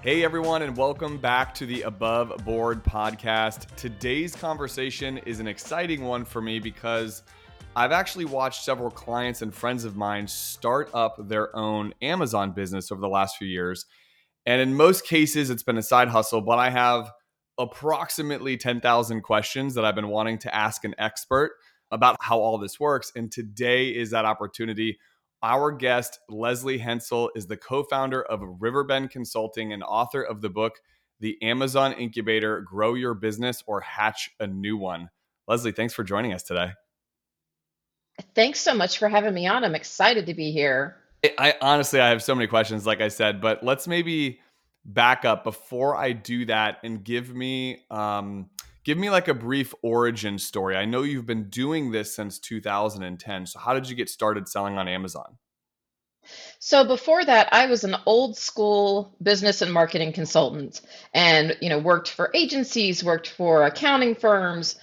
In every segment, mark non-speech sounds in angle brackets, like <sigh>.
Hey, everyone, and welcome back to the Above Board podcast. Today's conversation is an exciting one for me because I've actually watched several clients and friends of mine start up their own Amazon business over the last few years. And in most cases, it's been a side hustle, but I have approximately 10,000 questions that I've been wanting to ask an expert about how all this works. And today is that opportunity. Our guest, Lesley Hensell, is the co founder of Riverbend Consulting and author of the book, The Amazon Incubator Grow Your Business or Hatch a New One. Lesley, thanks for joining us today. Thanks so much for having me on. I'm excited to be here. I honestly, I have so many questions, like I said, but let's maybe back up before I do that and give me um, give me like a brief origin story. I know you've been doing this since 2010. So how did you get started selling on Amazon? So before that, I was an old school business and marketing consultant and, you know, worked for agencies, worked for accounting firms.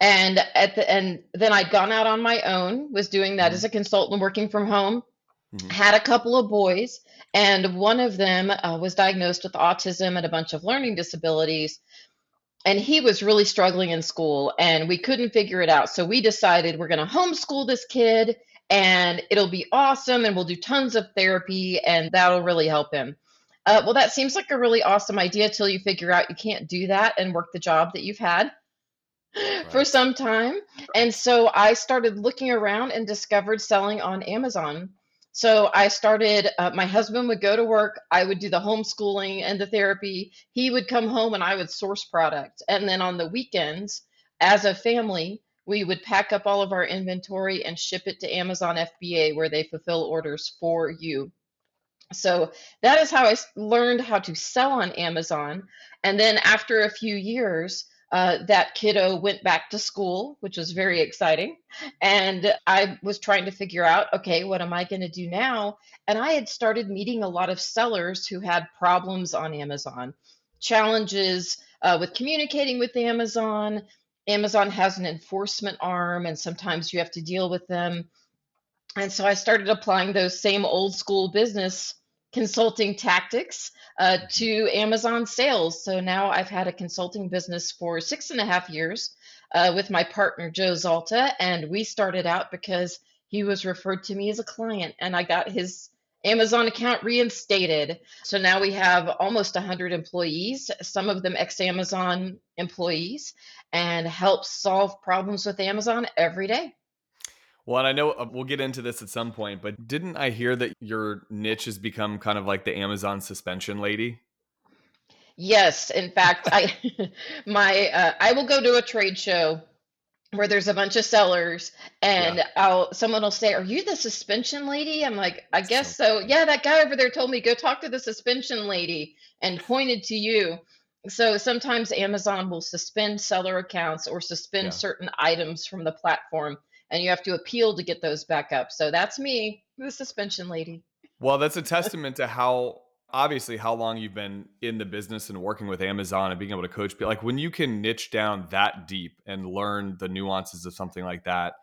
And at the and then I'd gone out on my own, was doing that mm-hmm. as a consultant working from home. Mm-hmm. Had a couple of boys, and one of them uh, was diagnosed with autism and a bunch of learning disabilities and he was really struggling in school and we couldn't figure it out. So we decided we're going to homeschool this kid and it'll be awesome and we'll do tons of therapy and that'll really help him. Uh, well, that seems like a really awesome idea till you figure out you can't do that and work the job that you've had <laughs> right. for some time. And so I started looking around and discovered selling on Amazon. So I started, uh, my husband would go to work. I would do the homeschooling and the therapy. He would come home and I would source product. And then on the weekends, as a family, we would pack up all of our inventory and ship it to Amazon FBA where they fulfill orders for you. So that is how I learned how to sell on Amazon. And then after a few years, uh, that kiddo went back to school, which was very exciting. And I was trying to figure out, okay, what am I going to do now? And I had started meeting a lot of sellers who had problems on Amazon, challenges uh, with communicating with Amazon. Amazon has an enforcement arm, and sometimes you have to deal with them. And so I started applying those same old school business consulting tactics uh, to Amazon sales. So now I've had a consulting business for six and a half years uh, with my partner, Joe Zalta. And we started out because he was referred to me as a client and I got his Amazon account reinstated. So now we have almost 100 employees, some of them ex Amazon employees, and help solve problems with Amazon every day. Well, and I know uh, we'll get into this at some point, but didn't I hear that your niche has become kind of like the Amazon suspension lady? Yes, in fact, I <laughs> my uh, I will go to a trade show where there's a bunch of sellers and yeah. I'll someone will say, "Are you the suspension lady?" I'm like, "I guess so. so." Yeah, that guy over there told me go talk to the suspension lady and pointed to you. So sometimes Amazon will suspend seller accounts or suspend yeah. certain items from the platform and you have to appeal to get those back up. So that's me, the suspension lady. Well, that's a <laughs> testament to how obviously how long you've been in the business and working with Amazon and being able to coach people. like when you can niche down that deep and learn the nuances of something like that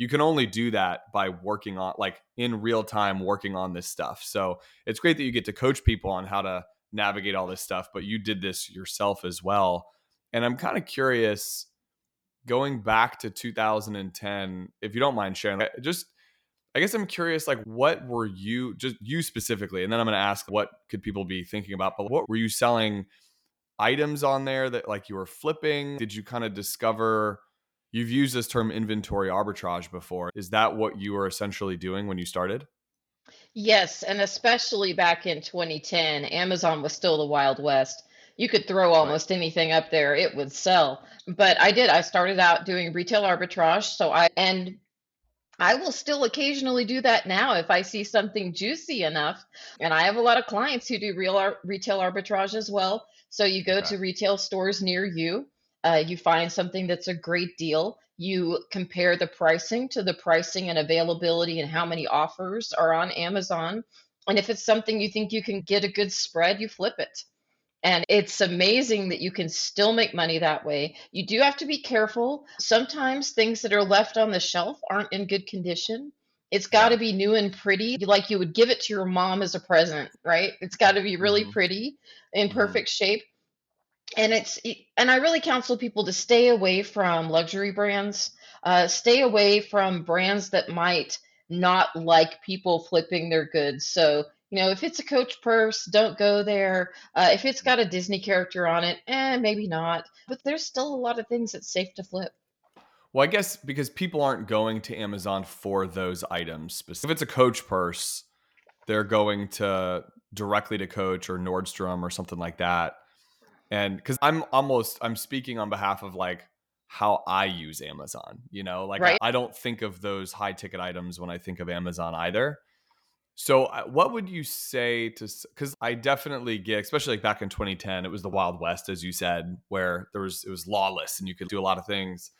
you can only do that by working on like in real time working on this stuff so it's great that you get to coach people on how to navigate all this stuff but you did this yourself as well and i'm kind of curious going back to 2010, if you don't mind sharing, just I guess I'm curious, like, what were you, just you specifically, and then I'm going to ask what could people be thinking about, but what were you selling items on there that like you were flipping? Did you kind of discover? You've used this term inventory arbitrage before. Is that what you were essentially doing when you started? Yes, and especially back in 2010, Amazon was still the Wild West you could throw almost anything up there it would sell but i did i started out doing retail arbitrage so i and I will still occasionally do that now if I see something juicy enough. And I have a lot of clients who do real ar- retail arbitrage as well. So you go okay. to retail stores near you, uh, you find something that's a great deal. You compare the pricing to the pricing and availability and how many offers are on Amazon. And if it's something you think you can get a good spread, you flip it. And it's amazing that you can still make money that way. You do have to be careful. Sometimes things that are left on the shelf aren't in good condition. It's got to be new and pretty, like you would give it to your mom as a present, right? It's got to be really Mhm. pretty, in Mhm. perfect shape. And it's and I really counsel people to stay away from luxury brands. Uh, stay away from brands that might not like people flipping their goods. So, you know, if it's a Coach purse, don't go there. Uh, if it's got a Disney character on it, eh, maybe not. But there's still a lot of things that's safe to flip. Well, I guess because people aren't going to Amazon for those items. If it's a Coach purse, they're going to directly to Coach or Nordstrom or something like that. And because I'm almost I'm speaking on behalf of like how I use Amazon. You know, like Right. I, I don't think of those high ticket items when I think of Amazon either. So, uh, what would you say to? Because I definitely get, especially like back in 2010, it was the Wild West, as you said, where there was it was lawless and you could do a lot of things.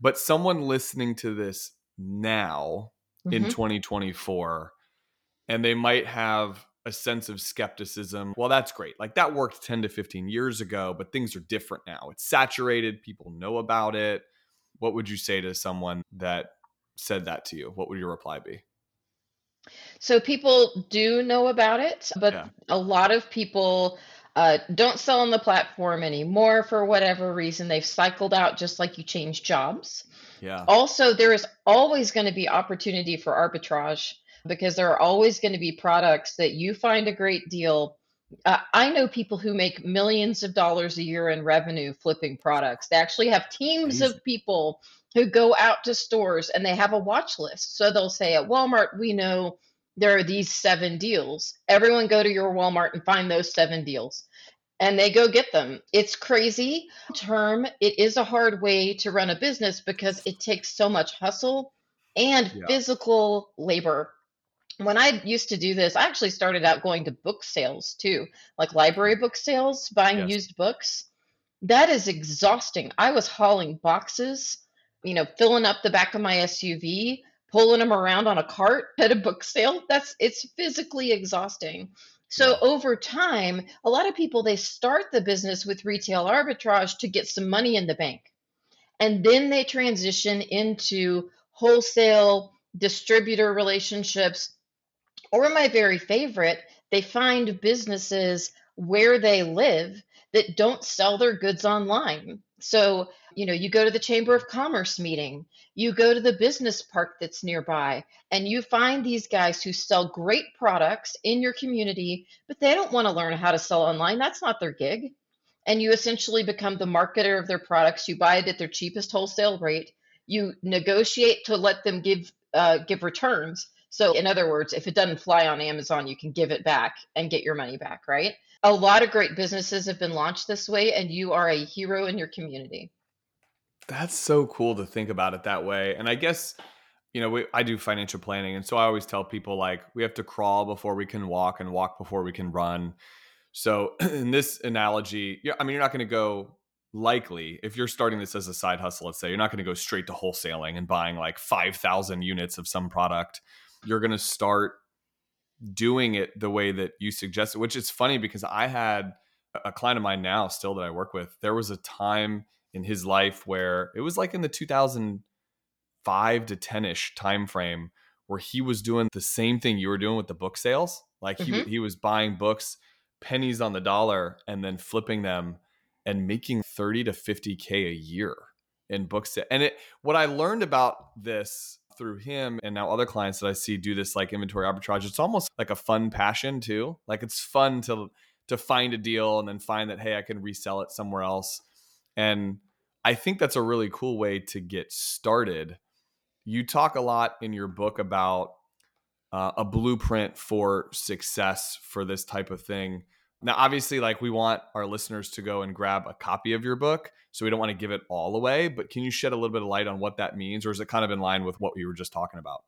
But someone listening to this now in Mhm. 2024, and they might have a sense of skepticism. Well, that's great. Like that worked 10 to 15 years ago, but things are different now. It's saturated. People know about it. What would you say to someone that said that to you? What would your reply be? So people do know about it, but Yeah. a lot of people uh, don't sell on the platform anymore for whatever reason. They've cycled out just like you change jobs. Yeah. Also, there is always going to be opportunity for arbitrage because there are always going to be products that you find a great deal. Uh, I know people who make millions of dollars a year in revenue flipping products. They actually have teams Amazing. of people who go out to stores and they have a watch list. So they'll say at Walmart, we know there are these seven deals. Everyone go to your Walmart and find those seven deals. And they go get them. It's crazy. Term, it is a hard way to run a business because it takes so much hustle and Yeah. physical labor. When I used to do this, I actually started out going to book sales too, like library book sales, buying Yes. used books. That is exhausting. I was hauling boxes, you know, filling up the back of my SUV, pulling them around on a cart <laughs> at a book sale. That's it's physically exhausting. So over time, a lot of people they start the business with retail arbitrage to get some money in the bank. And then they transition into wholesale distributor relationships or my very favorite, they find businesses where they live that don't sell their goods online. So, you know, you go to the Chamber of Commerce meeting, you go to the business park that's nearby, and you find these guys who sell great products in your community, but they don't want to learn how to sell online. That's not their gig. And you essentially become the marketer of their products. You buy it at their cheapest wholesale rate. You negotiate to let them give uh, give returns. So, in other words, if it doesn't fly on Amazon, you can give it back and get your money back, right? A lot of great businesses have been launched this way, and you are a hero in your community. That's so cool to think about it that way. And I guess, you know, we, I do financial planning. And so I always tell people like we have to crawl before we can walk and walk before we can run. So <clears throat> in this analogy, I mean, you're not going to go likely if you're starting this as a side hustle, let's say, you're not going to go straight to wholesaling and buying like 5,000 units of some product. You're going to start doing it the way that you suggested, which is funny because I had a client of mine now still that I work with. There was a time in his life where it was like in the 2005 to 10ish time frame where he was doing the same thing you were doing with the book sales. Like he Mhm. he was buying books pennies on the dollar and then flipping them and making 30 to 50k a year in books. And it what I learned about this through him and now other clients that I see do this like inventory arbitrage, it's almost like a fun passion too. Like it's fun to to find a deal and then find that hey, I can resell it somewhere else. And I think that's a really cool way to get started. You talk a lot in your book about uh, a blueprint for success for this type of thing. Now, obviously, like we want our listeners to go and grab a copy of your book, so we don't want to give it all away. But can you shed a little bit of light on what that means, or is it kind of in line with what we were just talking about?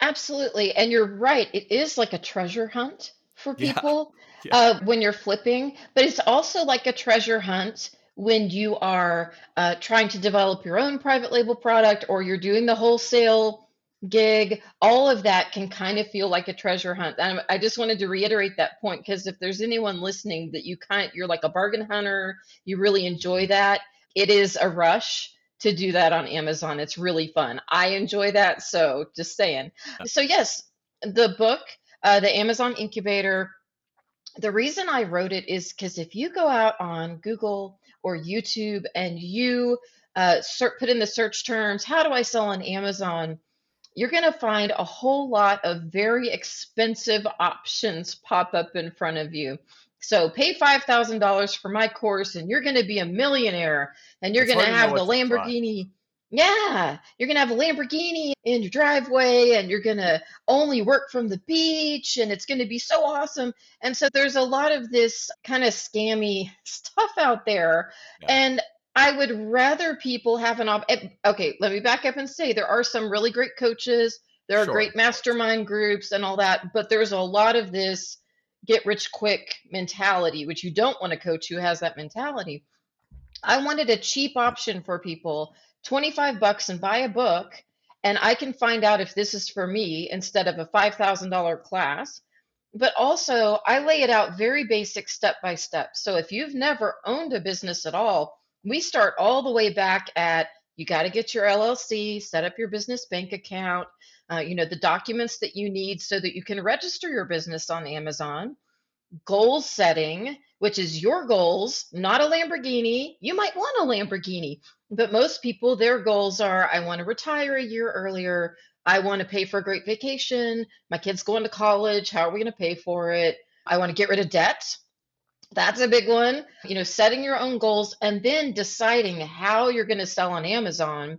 Absolutely. And you're right. It is like a treasure hunt for Yeah, people <laughs> yeah, uh, when you're flipping, but it's also like a treasure hunt when you are uh, trying to develop your own private label product or you're doing the wholesale gig. All of that can kind of feel like a treasure hunt. And I just wanted to reiterate that point because if there's anyone listening that you kind you're like a bargain hunter, you really enjoy that. It is a rush to do that on Amazon. It's really fun. I enjoy that. So just saying. So, yes, the book, uh, the Amazon Incubator, the reason I wrote it is because if you go out on Google or YouTube and you uh, put in the search terms, how do I sell on Amazon? You're going to find a whole lot of very expensive options pop up in front of you. So pay $5,000 for my course and you're going to be a millionaire and you're going to have the Lamborghini. Yeah, you're going to have a Lamborghini in your driveway and you're going to only work from the beach and it's going to be so awesome. And so there's a lot of this kind of scammy <laughs> stuff out there. Yeah. And I would rather people have an op. Okay, let me back up and say there are some really great coaches, there are sure. great mastermind groups and all that, but there's a lot of this get rich quick mentality, which you don't want a coach who has that mentality. I wanted a cheap option for people 25 bucks and buy a book, and I can find out if this is for me instead of a $5,000 class. But also, I lay it out very basic step by step. So if you've never owned a business at all, we start all the way back at you got to get your LLC, set up your business bank account, uh, you know, the documents that you need so that you can register your business on Amazon, goal setting, which is your goals, not a Lamborghini. You might want a Lamborghini, but most people, their goals are I want to retire a year earlier. I want to pay for a great vacation. My kid's going to college. How are we going to pay for it? I want to get rid of debt. That's a big one. You know, setting your own goals and then deciding how you're going to sell on Amazon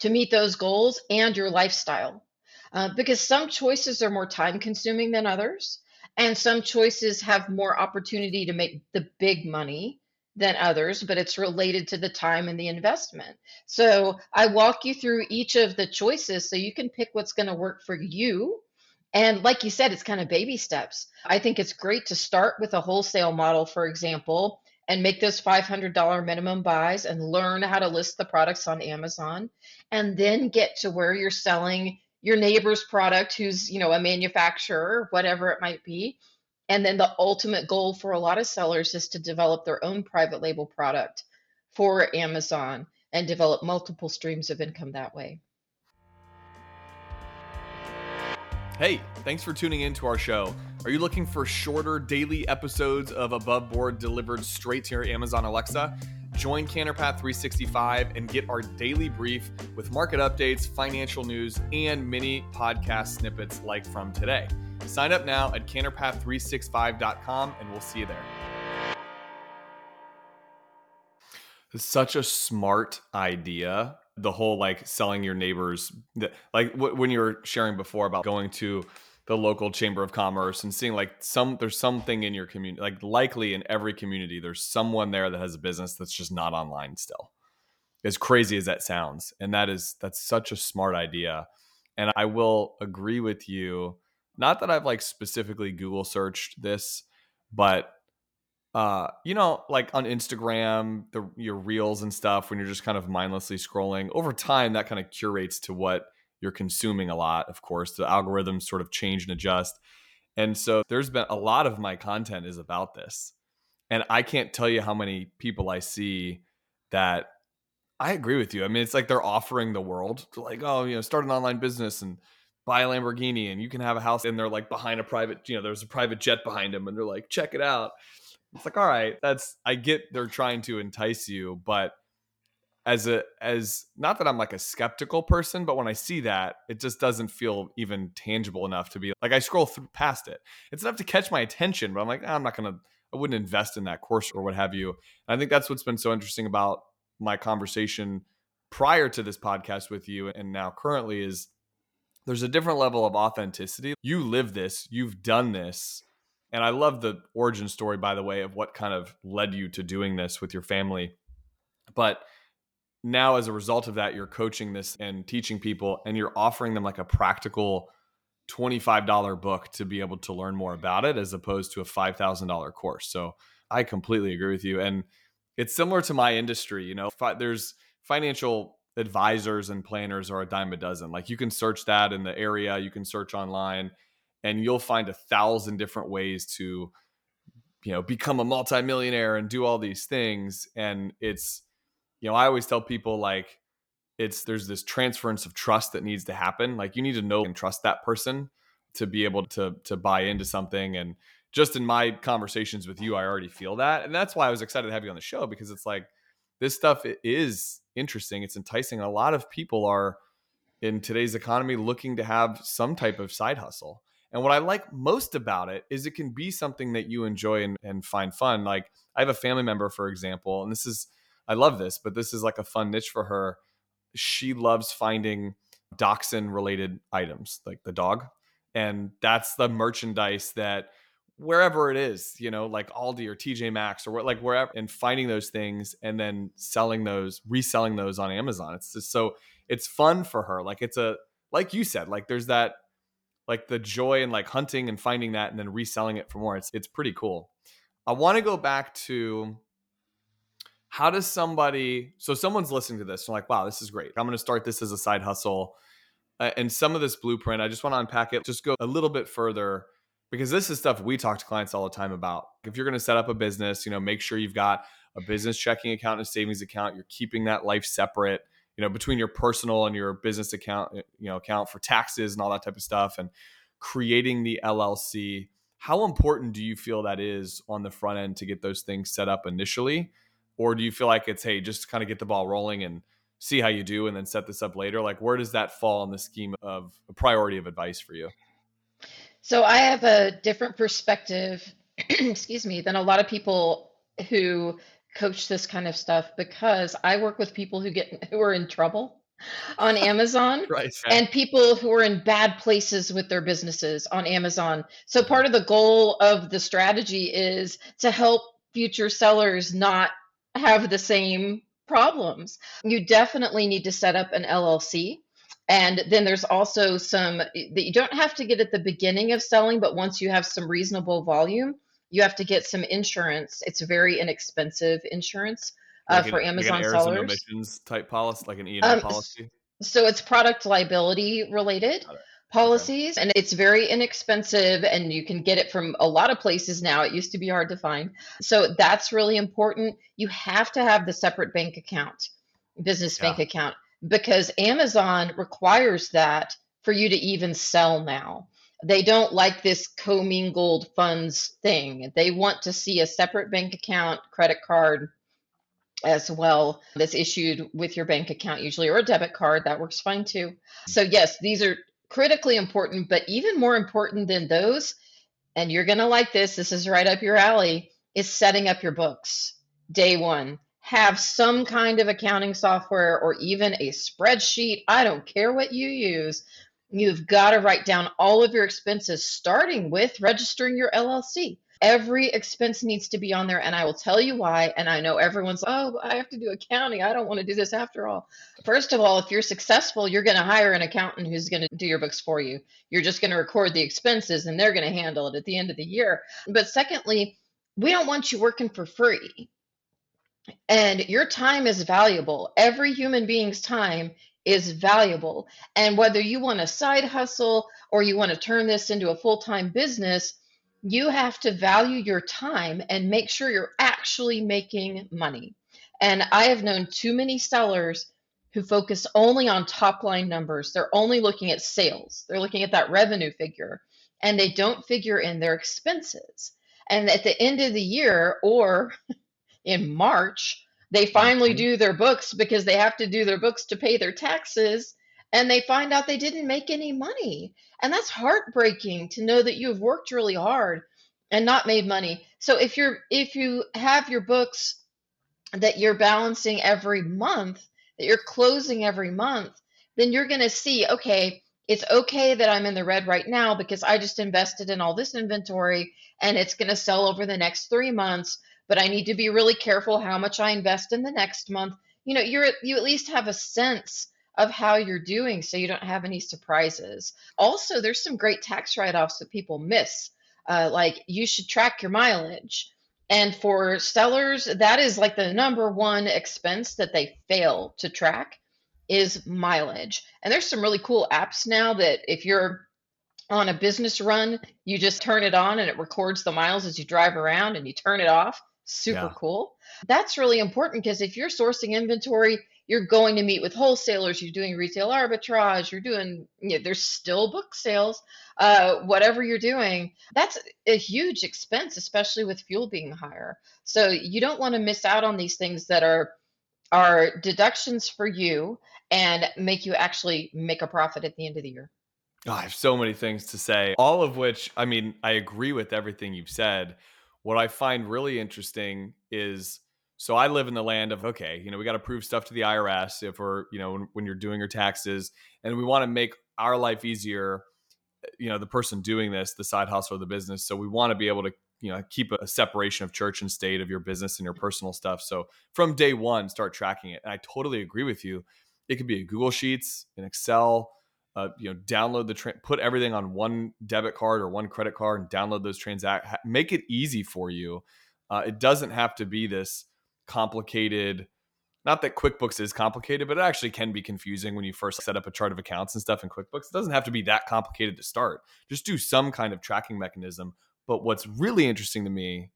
to meet those goals and your lifestyle uh, because some choices are more time consuming than others, and some choices have more opportunity to make the big money than others, but it's related to the time and the investment. So I walk you through each of the choices so you can pick what's going to work for you. And like you said, it's kind of baby steps. I think it's great to start with a wholesale model, for example, and make those $500 minimum buys and learn how to list the products on Amazon, and then get to where you're selling your neighbor's product who's you know a manufacturer whatever it might be and then the ultimate goal for a lot of sellers is to develop their own private label product for amazon and develop multiple streams of income that way Hey, thanks for tuning in to our show. Are you looking for shorter daily episodes of Above Board delivered straight to your Amazon Alexa? Join Canterpath 365 and get our daily brief with market updates, financial news, and mini podcast snippets like from today. Sign up now at canterpath365.com and we'll see you there. It's such a smart idea. The whole like selling your neighbors, like when you were sharing before about going to the local chamber of commerce and seeing like some there's something in your community like likely in every community there's someone there that has a business that's just not online still. As crazy as that sounds and that is that's such a smart idea and i will agree with you not that i've like specifically google searched this but uh you know like on instagram the your reels and stuff when you're just kind of mindlessly scrolling over time that kind of curates to what you're consuming a lot, of course. The algorithms sort of change and adjust. And so there's been a lot of my content is about this. And I can't tell you how many people I see that I agree with you. I mean, it's like they're offering the world like, oh, you know, start an online business and buy a Lamborghini and you can have a house and they're like behind a private, you know, there's a private jet behind them and they're like, check it out. It's like, all right, that's I get they're trying to entice you, but as a as not that I'm like a skeptical person, but when I see that, it just doesn't feel even tangible enough to be like I scroll through past it. It's enough to catch my attention, but I'm like, oh, I'm not gonna I wouldn't invest in that course or what have you. And I think that's what's been so interesting about my conversation prior to this podcast with you and now currently is there's a different level of authenticity. You live this, you've done this. And I love the origin story, by the way, of what kind of led you to doing this with your family. But now as a result of that you're coaching this and teaching people and you're offering them like a practical $25 book to be able to learn more about it as opposed to a $5000 course. So i completely agree with you and it's similar to my industry you know? There's financial advisors and planners are a dime a dozen. Like you can search that in the area you can search online and you'll find a thousand different ways to you know become a multimillionaire and do all these things and it's you know, I always tell people like it's there's this transference of trust that needs to happen. Like you need to know and trust that person to be able to to buy into something and just in my conversations with you I already feel that. And that's why I was excited to have you on the show because it's like this stuff is interesting, it's enticing. A lot of people are in today's economy looking to have some type of side hustle. And what I like most about it is it can be something that you enjoy and, and find fun. Like I have a family member, for example, and this is I love this, but this is like a fun niche for her. She loves finding dachshund related items, like the dog. And that's the merchandise that wherever it is, you know, like Aldi or TJ Maxx or like wherever, and finding those things and then selling those, reselling those on Amazon. It's just so it's fun for her. Like it's a like you said, like there's that like the joy in like hunting and finding that and then reselling it for more. It's it's pretty cool. I want to go back to how does somebody so someone's listening to this and like wow this is great i'm going to start this as a side hustle uh, and some of this blueprint i just want to unpack it just go a little bit further because this is stuff we talk to clients all the time about if you're going to set up a business you know make sure you've got a business checking account and a savings account you're keeping that life separate you know between your personal and your business account uh, you know account for taxes and all that type of stuff and creating the llc how important do you feel that is on the front end to get those things set up initially? Or do you feel like it's hey just kind of get the ball rolling and see how you do and then set this up later? Like where does that fall in the scheme of a priority of advice for you? So i have a different perspective <clears throat> excuse me than a lot of people who coach this kind of stuff because i work with people who get <laughs> who are in trouble on <laughs> Amazon right. and people who are in bad places with their businesses on Amazon. So part of the goal of the strategy is to help future sellers not have the same problems. You definitely need to set up an LLC. And then there's also some that you don't have to get at the beginning of selling, but once you have some reasonable volume, you have to get some insurance. It's very inexpensive insurance uh, like for Amazon like sellers. emissions type policy, like an E um, policy. So it's product liability related policies and it's very inexpensive and you can get it from a lot of places now it used to be hard to find so that's really important you have to have the separate bank account business yeah. bank account because amazon requires that for you to even sell now they don't like this commingled funds thing they want to see a separate bank account credit card as well that's issued with your bank account usually or a debit card that works fine too so yes these are critically important, but even more important than those, and you're going to like this, this is right up your alley, is setting up your books day one. Have some kind of accounting software or even a spreadsheet. I don't care what you use. You've got to write down all of your expenses, starting with registering your LLC. Every expense needs to be on there, and I will tell you why. And I know everyone's, oh, I have to do accounting. I don't want to do this after all. First of all, if you're successful, you're going to hire an accountant who's going to do your books for you. You're just going to record the expenses, and they're going to handle it at the end of the year. But secondly, we don't want you working for free. And your time is valuable. Every human being's time is valuable. And whether you want a side hustle or you want to turn this into a full time business, you have to value your time and make sure you're actually making money. And I have known too many sellers who focus only on top line numbers. They're only looking at sales, they're looking at that revenue figure, and they don't figure in their expenses. And at the end of the year or <laughs> in March, they finally mm-hmm. do their books because they have to do their books to pay their taxes and they find out they didn't make any money. And that's heartbreaking to know that you have worked really hard and not made money. So if you're if you have your books that you're balancing every month, that you're closing every month, then you're going to see, okay, it's okay that I'm in the red right now because I just invested in all this inventory and it's going to sell over the next 3 months, but I need to be really careful how much I invest in the next month. You know, you're you at least have a sense of how you're doing so you don't have any surprises. Also, there's some great tax write offs that people miss. Uh, like you should track your mileage. And for sellers, that is like the number one expense that they fail to track is mileage. And there's some really cool apps now that if you're on a business run, you just turn it on and it records the miles as you drive around and you turn it off. Super yeah. cool. That's really important because if you're sourcing inventory you're going to meet with wholesalers, you're doing retail arbitrage, you're doing, you know, there's still book sales, uh, whatever you're doing, that's a huge expense, especially with fuel being higher. So you don't want to miss out on these things that are are deductions for you and make you actually make a profit at the end of the year. Oh, I have so many things to say, all of which, I mean, I agree with everything you've said. What I find really interesting is so I live in the land of okay, you know, we got to prove stuff to the IRS if we're, you know, when, when you're doing your taxes, and we want to make our life easier. Eh, you know, the person doing this, the side hustle or the business. So we want to be able to, you know, keep a separation of church and state of your business and your personal stuff. So from day one, start tracking it. And I totally agree with you. It could be a Google Sheets, an Excel, uh, you know, download the tra- put everything on one debit card or one credit card and download those transact. Make it easy for you. Uh, it doesn't have to be this complicated. Not that QuickBooks is complicated, but it actually can be confusing when you first set up a chart of accounts and stuff in QuickBooks. It doesn't have to be that complicated to start. Just do some kind of tracking mechanism. But what's really interesting to me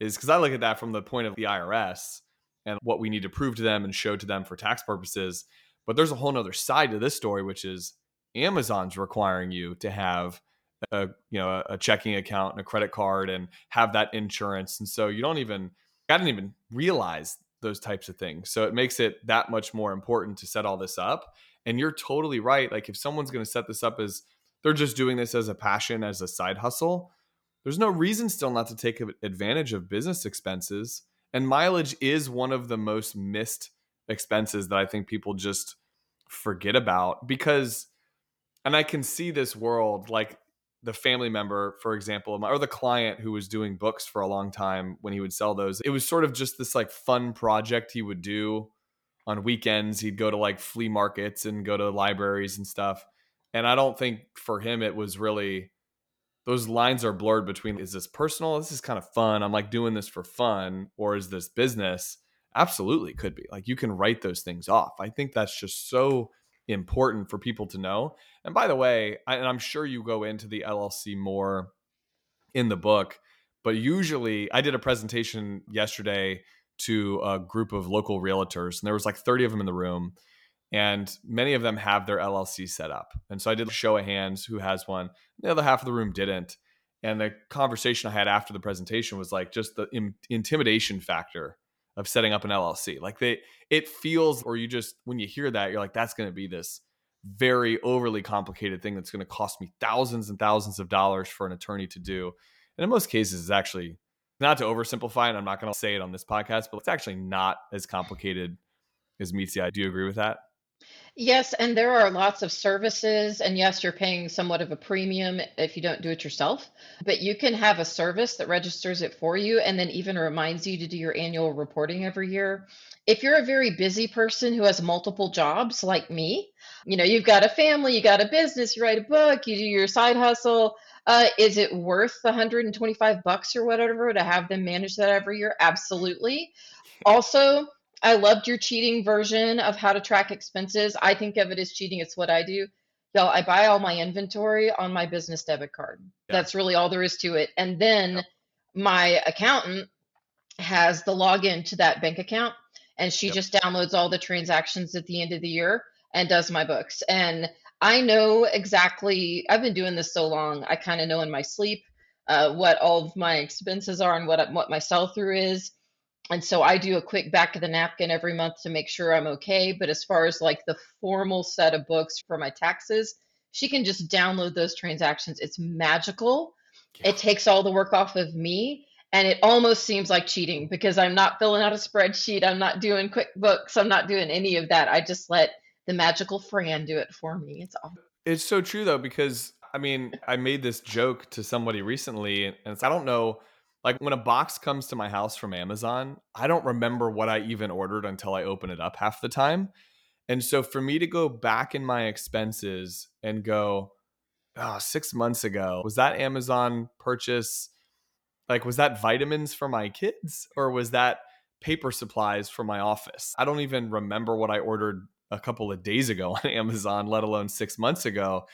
is because I look at that from the point of the IRS and what we need to prove to them and show to them for tax purposes. But there's a whole other side to this story, which is Amazon's requiring you to have a you know a checking account and a credit card and have that insurance, and so you don't even I didn't even realize those types of things. So it makes it that much more important to set all this up. And you're totally right. Like if someone's going to set this up as they're just doing this as a passion, as a side hustle, there's no reason still not to take advantage of business expenses. And mileage is one of the most missed expenses that I think people just forget about because, and I can see this world like the family member, for example, or the client who was doing books for a long time when he would sell those, it was sort of just this like fun project he would do on weekends. He'd go to like flea markets and go to libraries and stuff. And I don't think for him it was really those lines are blurred between is this personal? This is kind of fun. I'm like doing this for fun, or is this business? Absolutely could be. Like you can write those things off. I think that's just so important for people to know. And by the way, I, and I'm sure you go into the LLC more in the book, but usually I did a presentation yesterday to a group of local realtors, and there was like 30 of them in the room, and many of them have their LLC set up. And so I did show of hands who has one. The other half of the room didn't. And the conversation I had after the presentation was like just the Im- intimidation factor of setting up an LLC. Like they it feels or you just when you hear that you're like that's going to be this very overly complicated thing that's going to cost me thousands and thousands of dollars for an attorney to do. And in most cases it's actually not to oversimplify and I'm not going to say it on this podcast, but it's actually not as complicated as meets the eye. Do you agree with that? Yes, and there are lots of services, and yes, you're paying somewhat of a premium if you don't do it yourself, but you can have a service that registers it for you and then even reminds you to do your annual reporting every year. If you're a very busy person who has multiple jobs like me, you know, you've got a family, you got a business, you write a book, you do your side hustle, uh, is it worth 125 bucks or whatever to have them manage that every year? Absolutely. <laughs> Also, I loved your cheating version of how to track expenses. I think of it as cheating. It's what I do. Y'all, I buy all my inventory on my business debit card. Yeah. That's really all there is to it. And then yep. my accountant has the login to that bank account and she yep. just downloads all the transactions at the end of the year and does my books. And I know exactly, I've been doing this so long, I kind of know in my sleep uh, what all of my expenses are and what, what my sell through is and so I do a quick back of the napkin every month to make sure I'm okay. But as far as like the formal set of books for my taxes, she can just download those transactions. It's magical. Yeah. It takes all the work off of me. And it almost seems like cheating because I'm not filling out a spreadsheet. I'm not doing QuickBooks. I'm not doing any of that. I just let the magical Fran do it for me. It's all. It's so true though, because I mean, I made this joke to somebody recently, and it's, I don't know like when a box comes to my house from Amazon, I don't remember what I even ordered until I open it up half the time. And so for me to go back in my expenses and go, oh, six months ago, was that Amazon purchase? Like, was that vitamins for my kids or was that paper supplies for my office? I don't even remember what I ordered a couple of days ago <laughs> on Amazon, let alone six months ago.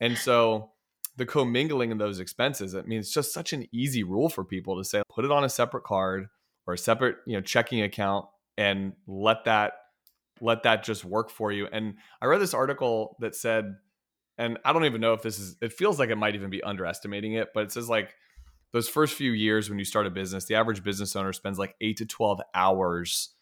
And so the commingling of those expenses. I mean, it's just such an easy rule for people to say, put it on a separate card or a separate, you know, checking account and let that let that just work for you. And I read this article that said, and I don't even know if this is, it feels like it might even be underestimating it, but it says like those first few years when you start a business, the average business owner spends like eight to 12 hours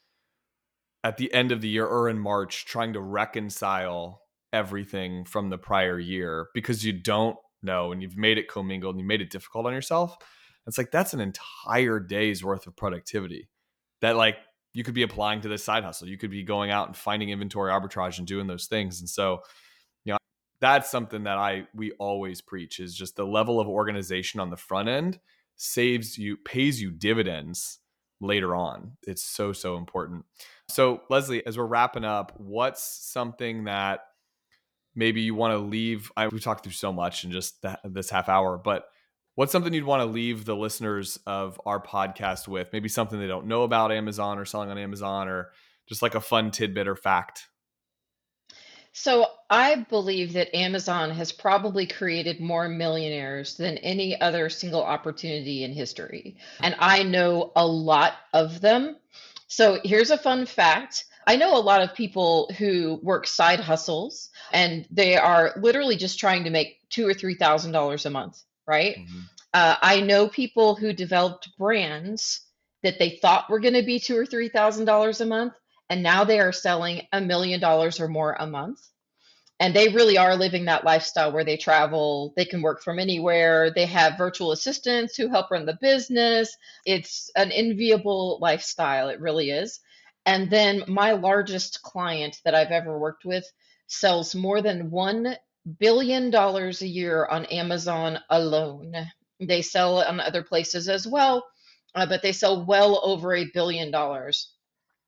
at the end of the year or in March trying to reconcile everything from the prior year because you don't know and you've made it commingled and you made it difficult on yourself. It's like that's an entire day's worth of productivity that like you could be applying to this side hustle. You could be going out and finding inventory arbitrage and doing those things. And so, you know, that's something that I we always preach is just the level of organization on the front end saves you pays you dividends later on. It's so so important. So, Lesley, as we're wrapping up, what's something that maybe you want to leave? I we talked through so much in just that, this half hour, but what's something you'd want to leave the listeners of our podcast with? Maybe something they don't know about Amazon or selling on Amazon, or just like a fun tidbit or fact. So I believe that Amazon has probably created more millionaires than any other single opportunity in history. And I know a lot of them. So here's a fun fact. I know a lot of people who work side hustles and they are literally just trying to make two or three thousand dollars a month, right? Mm-hmm. Uh, I know people who developed brands that they thought were going to be two or three thousand dollars a month, and now they are selling a million dollars or more a month and they really are living that lifestyle where they travel they can work from anywhere they have virtual assistants who help run the business it's an enviable lifestyle it really is and then my largest client that i've ever worked with sells more than 1 billion dollars a year on amazon alone they sell on other places as well uh, but they sell well over a billion dollars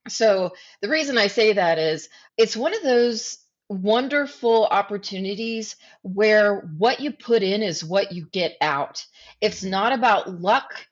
so the reason i say that is it's one of those wonderful opportunities where what you put in is what you get out. It's not about luck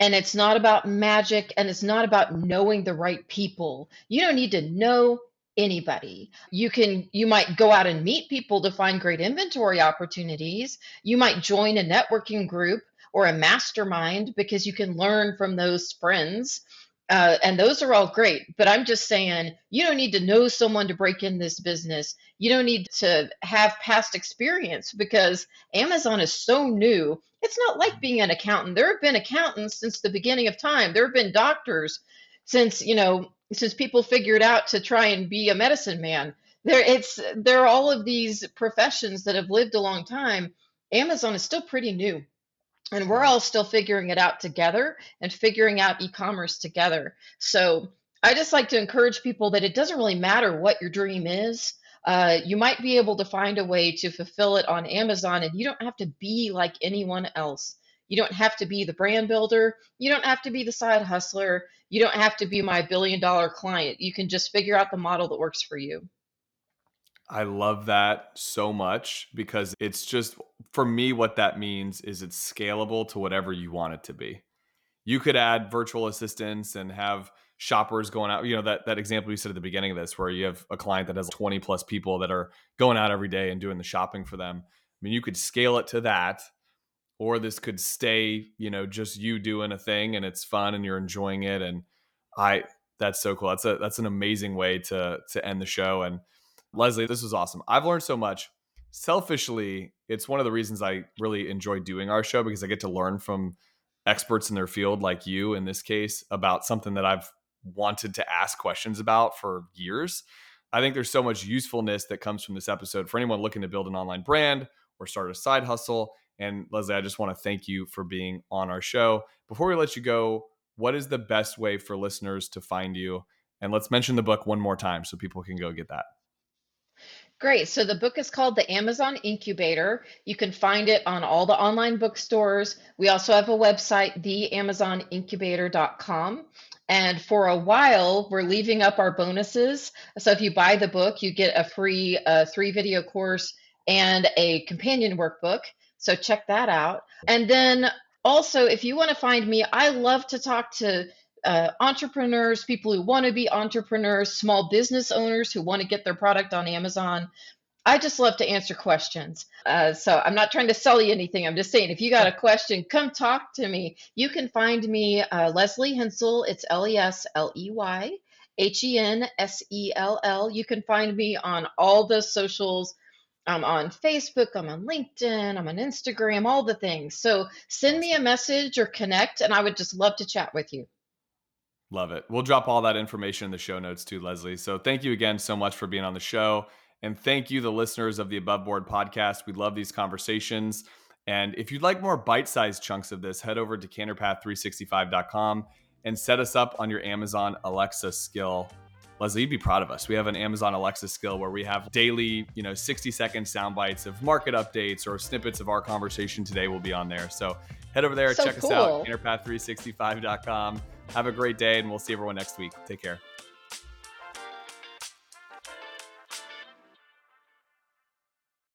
and it's not about magic and it's not about knowing the right people. You don't need to know anybody. You can you might go out and meet people to find great inventory opportunities. You might join a networking group or a mastermind because you can learn from those friends uh, and those are all great. But I'm just saying, you don't need to know someone to break in this business. You don't need to have past experience because Amazon is so new. It's not like being an accountant. There have been accountants since the beginning of time. There have been doctors since you know since people figured out to try and be a medicine man. There, it's there are all of these professions that have lived a long time. Amazon is still pretty new and we're all still figuring it out together and figuring out e-commerce together. So i just like to encourage people that it doesn't really matter what your dream is. Uh, you might be able to find a way to fulfill it on amazon and you don't have to be like anyone else. You don't have to be the brand builder. You don't have to be the side hustler. You don't have to be my billion dollar client. You can just figure out the model that works for you I love that so much because it's just for me what that means is it's scalable to whatever you want it to be. You could add virtual assistants and have shoppers going out, you know, that that example you said at the beginning of this where you have a client that has 20 plus people that are going out every day and doing the shopping for them. I mean, you could scale it to that or this could stay, you know, just you doing a thing and it's fun and you're enjoying it and I that's so cool. That's a that's an amazing way to to end the show and Lesley, this was awesome. I've learned so much. Selfishly, it's one of the reasons I really enjoy doing our show because I get to learn from experts in their field, like you in this case, about something that I've wanted to ask questions about for years. I think there's so much usefulness that comes from this episode for anyone looking to build an online brand or start a side hustle. And Lesley, I just want to thank you for being on our show. Before we let you go, what is the best way for listeners to find you? And let's mention the book one more time so people can go get that. Great. So the book is called The Amazon Incubator. You can find it on all the online bookstores. We also have a website, theamazonincubator.com. And for a while, we're leaving up our bonuses. So if you buy the book, you get a free uh, three video course and a companion workbook. So check that out. And then also, if you want to find me, I love to talk to uh, entrepreneurs, people who want to be entrepreneurs, small business owners who want to get their product on Amazon. I just love to answer questions. Uh, so I'm not trying to sell you anything. I'm just saying, if you got a question, come talk to me. You can find me, uh, Lesley Hensell. It's L E S L E Y H E N S E L L. You can find me on all the socials. I'm on Facebook, I'm on LinkedIn, I'm on Instagram, all the things. So send me a message or connect, and I would just love to chat with you. Love it. We'll drop all that information in the show notes too, Lesley. So thank you again so much for being on the show. And thank you, the listeners of the Above Board podcast. We love these conversations. And if you'd like more bite sized chunks of this, head over to canterpath365.com and set us up on your Amazon Alexa skill. Lesley, you'd be proud of us. We have an Amazon Alexa skill where we have daily, you know, 60 second sound bites of market updates or snippets of our conversation today will be on there. So head over there, So check cool. us out, canterpath365.com. Have a great day, and we'll see everyone next week. Take care.